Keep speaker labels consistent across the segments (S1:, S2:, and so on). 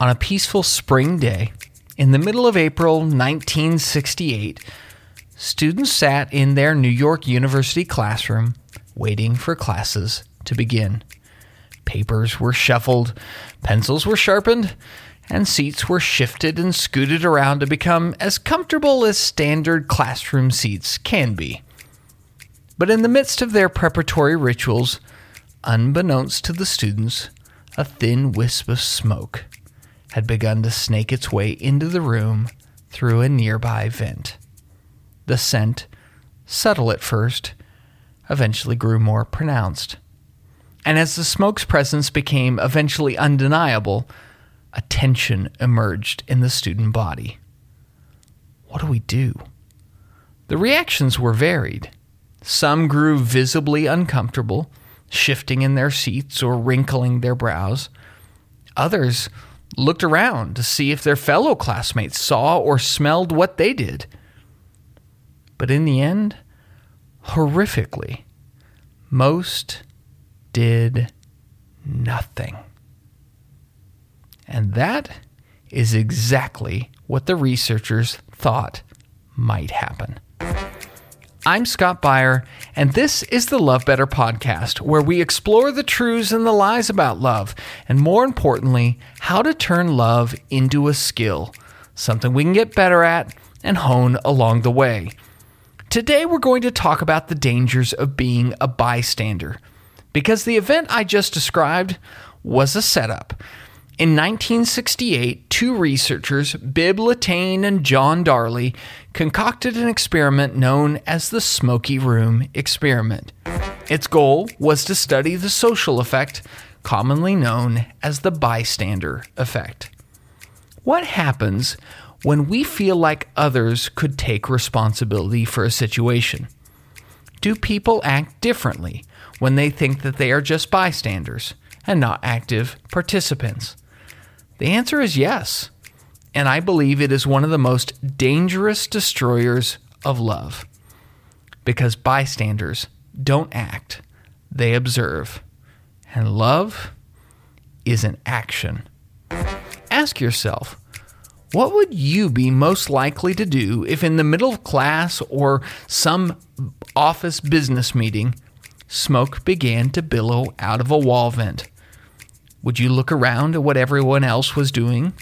S1: On a peaceful spring day, in the middle of April 1968, students sat in their New York University classroom waiting for classes to begin. Papers were shuffled, pencils were sharpened, and seats were shifted and scooted around to become as comfortable as standard classroom seats can be. But in the midst of their preparatory rituals, unbeknownst to the students, a thin wisp of smoke had begun to snake its way into the room through a nearby vent. The scent, subtle at first, eventually grew more pronounced. And as the smoke's presence became eventually undeniable, a tension emerged in the student body. What do we do? The reactions were varied. Some grew visibly uncomfortable, shifting in their seats or wrinkling their brows. Others looked around to see if their fellow classmates saw or smelled what they did. But in the end, horrifically, most did nothing. And that is exactly what the researchers thought might happen. I'm Scott Beyer, and this is the Love Better podcast, where we explore the truths and the lies about love, and more importantly, how to turn love into a skill, something we can get better at and hone along the way. Today, we're going to talk about the dangers of being a bystander, because the event I just described was a setup. In 1968, two researchers, Bibb Latané and John Darley, concocted an experiment known as the Smoky Room Experiment. Its goal was to study the social effect, commonly known as the bystander effect. What happens when we feel like others could take responsibility for a situation? Do people act differently when they think that they are just bystanders and not active participants? The answer is yes. And I believe it is one of the most dangerous destroyers of love. Because bystanders don't act, they observe. And love is an action. Ask yourself, what would you be most likely to do if, in the middle of class or some office business meeting, smoke began to billow out of a wall vent? Would you look around at what everyone else was doing?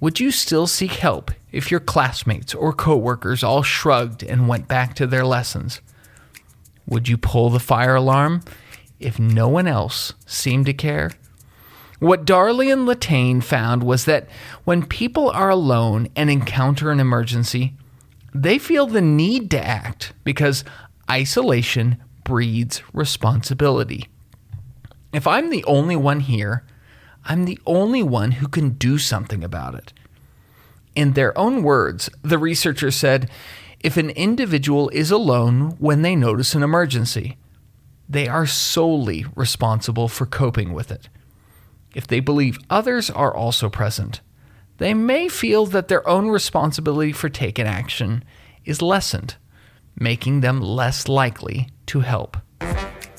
S1: Would you still seek help if your classmates or coworkers all shrugged and went back to their lessons? Would you pull the fire alarm if no one else seemed to care? What Darley and Latané found was that when people are alone and encounter an emergency, they feel the need to act because isolation breeds responsibility. If I'm the only one here, I'm the only one who can do something about it. In their own words, the researcher said if an individual is alone when they notice an emergency, they are solely responsible for coping with it. If they believe others are also present, they may feel that their own responsibility for taking action is lessened, making them less likely to help.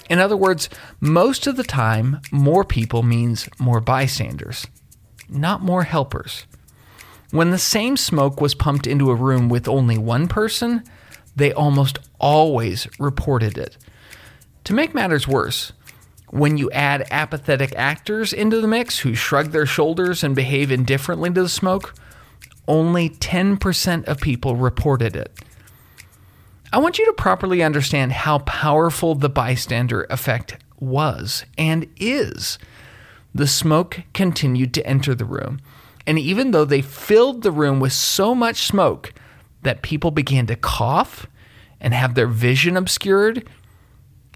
S1: In other words, most of the time, more people means more bystanders, not more helpers. When the same smoke was pumped into a room with only one person, they almost always reported it. To make matters worse, when you add apathetic actors into the mix who shrug their shoulders and behave indifferently to the smoke, only 10% of people reported it. I want you to properly understand how powerful the bystander effect was and is. The smoke continued to enter the room, and even though they filled the room with so much smoke that people began to cough and have their vision obscured,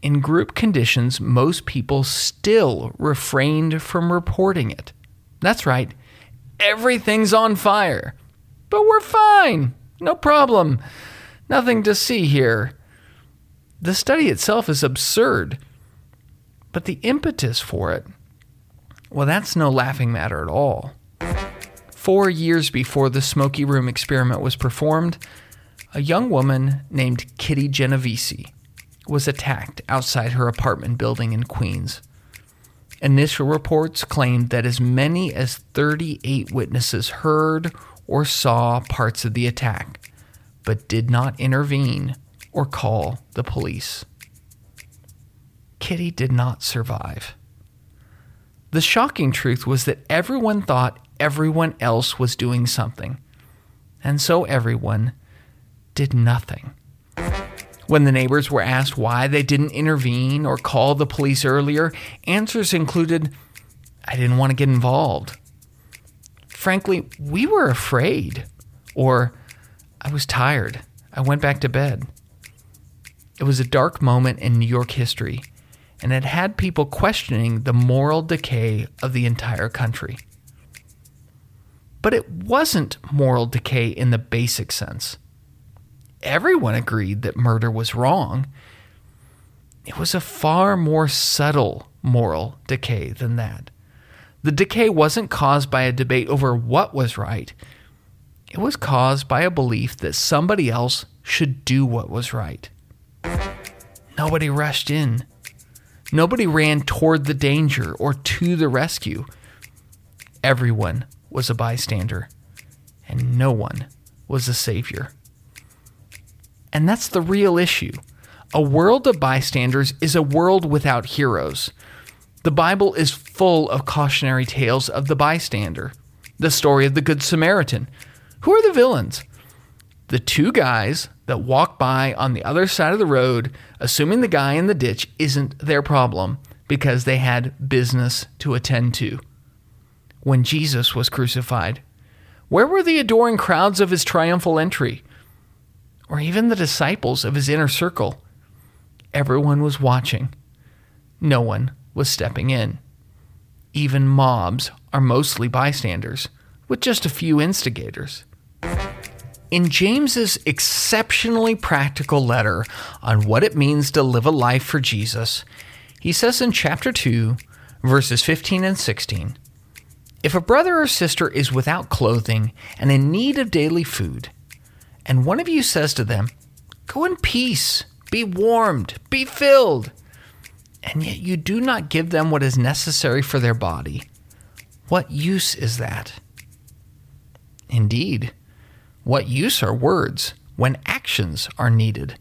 S1: in group conditions, most people still refrained from reporting it. That's right, everything's on fire, but we're fine, no problem. Nothing to see here. The study itself is absurd, but the impetus for it, well, that's no laughing matter at all. Four years before the Smoky Room experiment was performed, a young woman named Kitty Genovese was attacked outside her apartment building in Queens. Initial reports claimed that as many as 38 witnesses heard or saw parts of the attack, but did not intervene or call the police. Kitty did not survive. The shocking truth was that everyone thought everyone else was doing something, and so everyone did nothing. When the neighbors were asked why they didn't intervene or call the police earlier, answers included, I didn't want to get involved. Frankly, we were afraid. Or, I was tired. I went back to bed. It was a dark moment in New York history, and it had people questioning the moral decay of the entire country. But it wasn't moral decay in the basic sense everyone agreed that murder was wrong. It was a far more subtle moral decay than that. The decay wasn't caused by a debate over what was right, it was caused by a belief that somebody else should do what was right. Nobody rushed in. Nobody ran toward the danger or to the rescue. Everyone was a bystander, and no one was a savior. And that's the real issue. A world of bystanders is a world without heroes. The Bible is full of cautionary tales of the bystander. The story of the Good Samaritan. Who are the villains? The two guys that walk by on the other side of the road, assuming the guy in the ditch isn't their problem because they had business to attend to. When Jesus was crucified, where were the adoring crowds of his triumphal entry? or even the disciples of his inner circle. Everyone was watching. No one was stepping in. Even mobs are mostly bystanders, with just a few instigators. In James's exceptionally practical letter on what it means to live a life for Jesus, he says in chapter 2, verses 15 and 16 If a brother or sister is without clothing and in need of daily food, and one of you says to them, Go in peace, be warmed, be filled, and yet you do not give them what is necessary for their body, what use is that? Indeed, what use are words when actions are needed?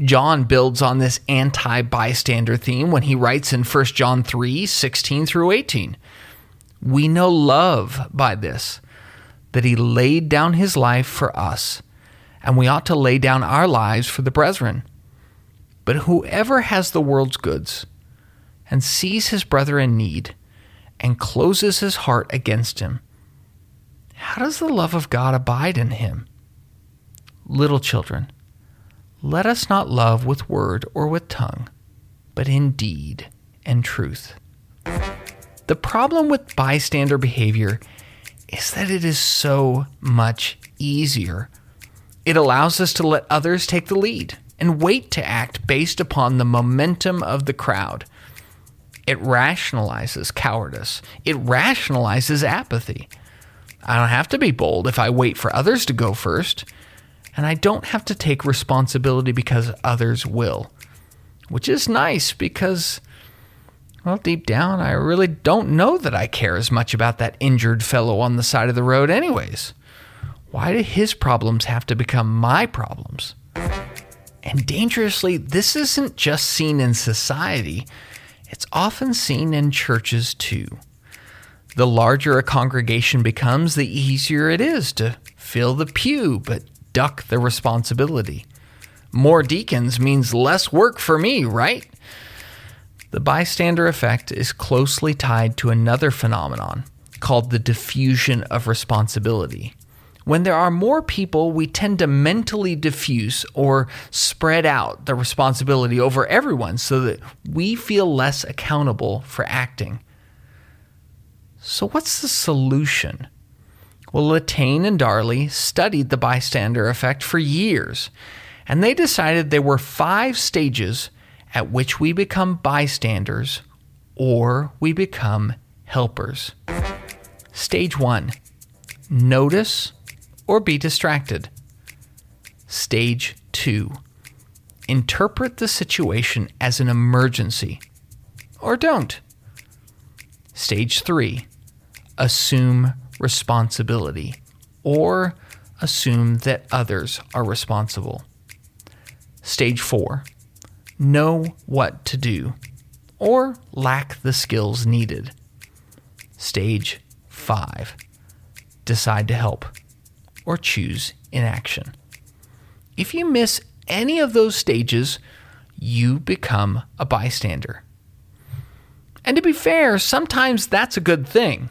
S1: John builds on this anti bystander theme when he writes in 1 John 3 16 through 18. We know love by this, that he laid down his life for us and we ought to lay down our lives for the brethren. But whoever has the world's goods and sees his brother in need and closes his heart against him, how does the love of God abide in him? Little children, let us not love with word or with tongue, but in deed and truth. The problem with bystander behavior is that it is so much easier it allows us to let others take the lead and wait to act based upon the momentum of the crowd. It rationalizes cowardice. It rationalizes apathy. I don't have to be bold if I wait for others to go first, and I don't have to take responsibility because others will. Which is nice because, well, deep down, I really don't know that I care as much about that injured fellow on the side of the road, anyways. Why do his problems have to become my problems? And dangerously, this isn't just seen in society, it's often seen in churches too. The larger a congregation becomes, the easier it is to fill the pew but duck the responsibility. More deacons means less work for me, right? The bystander effect is closely tied to another phenomenon called the diffusion of responsibility. When there are more people, we tend to mentally diffuse or spread out the responsibility over everyone so that we feel less accountable for acting. So, what's the solution? Well, Latane and Darley studied the bystander effect for years, and they decided there were five stages at which we become bystanders or we become helpers. Stage one notice or be distracted. Stage 2 Interpret the situation as an emergency, or don't. Stage three, assume responsibility or assume that others are responsible. Stage four, know what to do or lack the skills needed. Stage five, decide to help or choose inaction. If you miss any of those stages, you become a bystander. And to be fair, sometimes that's a good thing.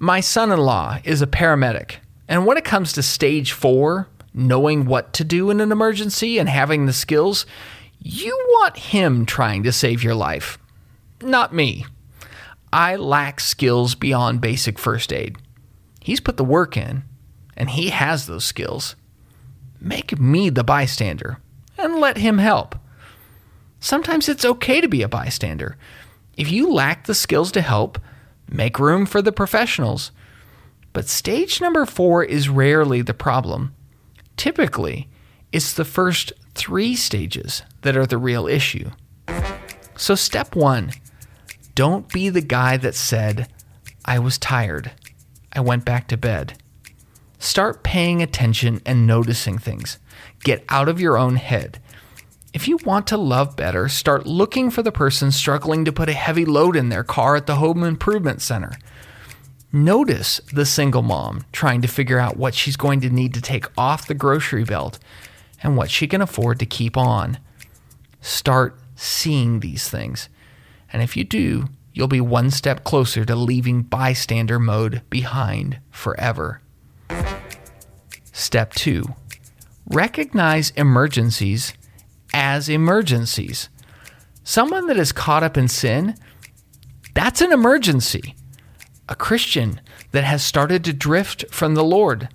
S1: My son in law is a paramedic, and when it comes to stage four, knowing what to do in an emergency and having the skills, you want him trying to save your life, not me. I lack skills beyond basic first aid. He's put the work in, and he has those skills. Make me the bystander and let him help. Sometimes it's okay to be a bystander. If you lack the skills to help, make room for the professionals. But stage number four is rarely the problem. Typically, it's the first three stages that are the real issue. So, step one don't be the guy that said, I was tired. I went back to bed. Start paying attention and noticing things. Get out of your own head. If you want to love better, start looking for the person struggling to put a heavy load in their car at the home improvement center. Notice the single mom trying to figure out what she's going to need to take off the grocery belt and what she can afford to keep on. Start seeing these things. And if you do, you'll be one step closer to leaving bystander mode behind forever. Step two recognize emergencies as emergencies. Someone that is caught up in sin, that's an emergency. A Christian that has started to drift from the Lord,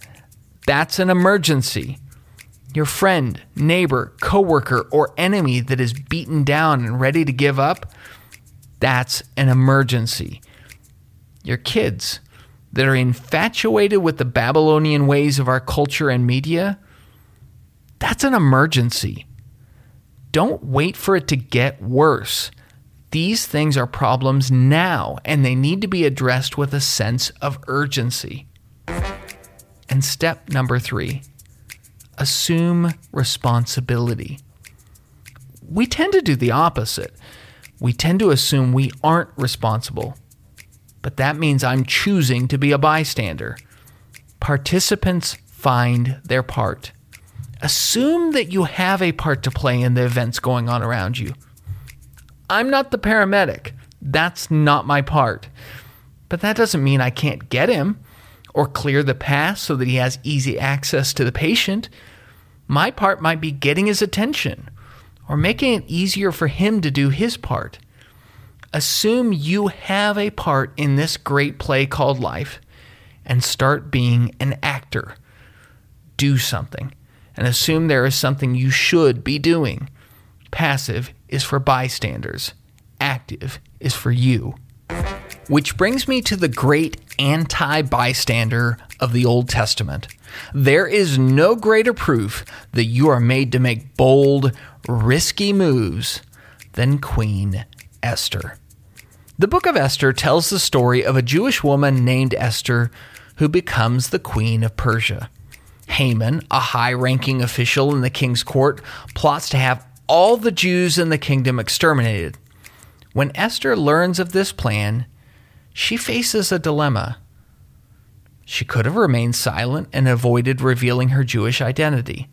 S1: that's an emergency. Your friend, neighbor, coworker, or enemy that is beaten down and ready to give up, that's an emergency. Your kids that are infatuated with the Babylonian ways of our culture and media, that's an emergency. Don't wait for it to get worse. These things are problems now, and they need to be addressed with a sense of urgency. And step number three assume responsibility. We tend to do the opposite. We tend to assume we aren't responsible, but that means I'm choosing to be a bystander. Participants find their part assume that you have a part to play in the events going on around you. I'm not the paramedic. That's not my part. But that doesn't mean I can't get him or clear the path so that he has easy access to the patient. My part might be getting his attention or making it easier for him to do his part. Assume you have a part in this great play called life and start being an actor. Do something and assume there is something you should be doing. Passive is for bystanders, active is for you. Which brings me to the great anti bystander of the Old Testament. There is no greater proof that you are made to make bold, risky moves than Queen Esther. The book of Esther tells the story of a Jewish woman named Esther who becomes the queen of Persia. Haman, a high ranking official in the king's court, plots to have all the Jews in the kingdom exterminated. When Esther learns of this plan, she faces a dilemma. She could have remained silent and avoided revealing her Jewish identity,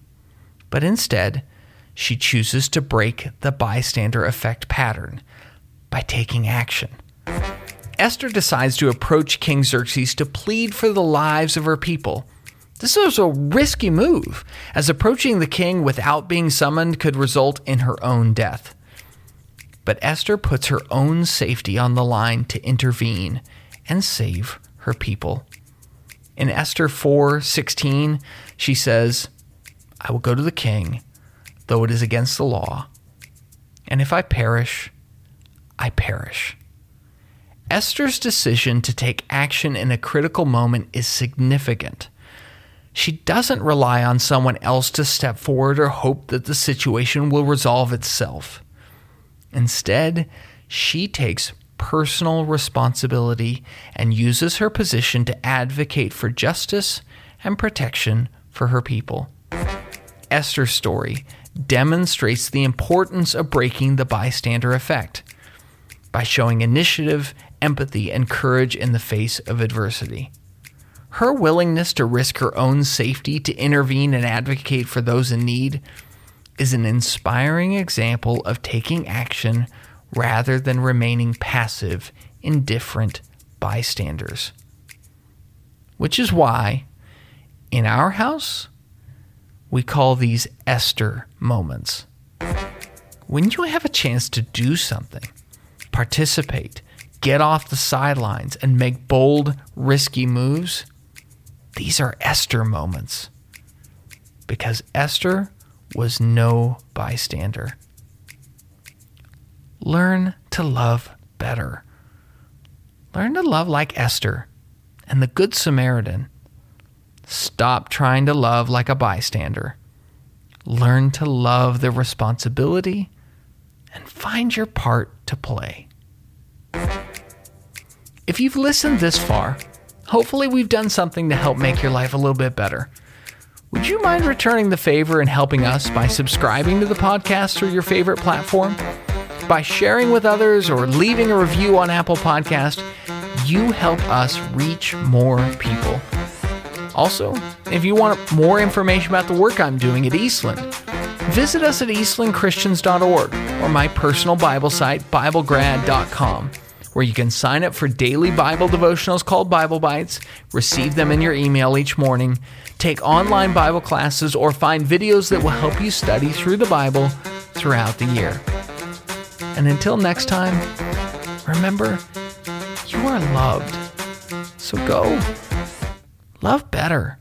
S1: but instead, she chooses to break the bystander effect pattern by taking action. Esther decides to approach King Xerxes to plead for the lives of her people this was a risky move, as approaching the king without being summoned could result in her own death. But Esther puts her own safety on the line to intervene and save her people. In Esther 4:16, she says, "I will go to the king, though it is against the law, and if I perish, I perish." Esther's decision to take action in a critical moment is significant she doesn't rely on someone else to step forward or hope that the situation will resolve itself. Instead, she takes personal responsibility and uses her position to advocate for justice and protection for her people. Esther's story demonstrates the importance of breaking the bystander effect by showing initiative, empathy, and courage in the face of adversity. Her willingness to risk her own safety to intervene and advocate for those in need is an inspiring example of taking action rather than remaining passive, indifferent bystanders. Which is why, in our house, we call these Esther moments. When you have a chance to do something, participate, get off the sidelines, and make bold, risky moves, these are Esther moments. Because Esther was no bystander. Learn to love better. Learn to love like Esther and the Good Samaritan. Stop trying to love like a bystander. Learn to love the responsibility and find your part to play. If you've listened this far, hopefully we've done something to help make your life a little bit better. Would you mind returning the favor and helping us by subscribing to the podcast through your favorite platform? By sharing with others or leaving a review on Apple Podcast, you help us reach more people. Also, if you want more information about the work I'm doing at Eastland, visit us at eastlandchristians.org or my personal Bible site, biblegrad.com, where you can sign up for daily Bible devotionals called Bible Bites, receive them in your email each morning, take online Bible classes, or find videos that will help you study through the Bible throughout the year. And until next time, remember, you are loved. So go love better.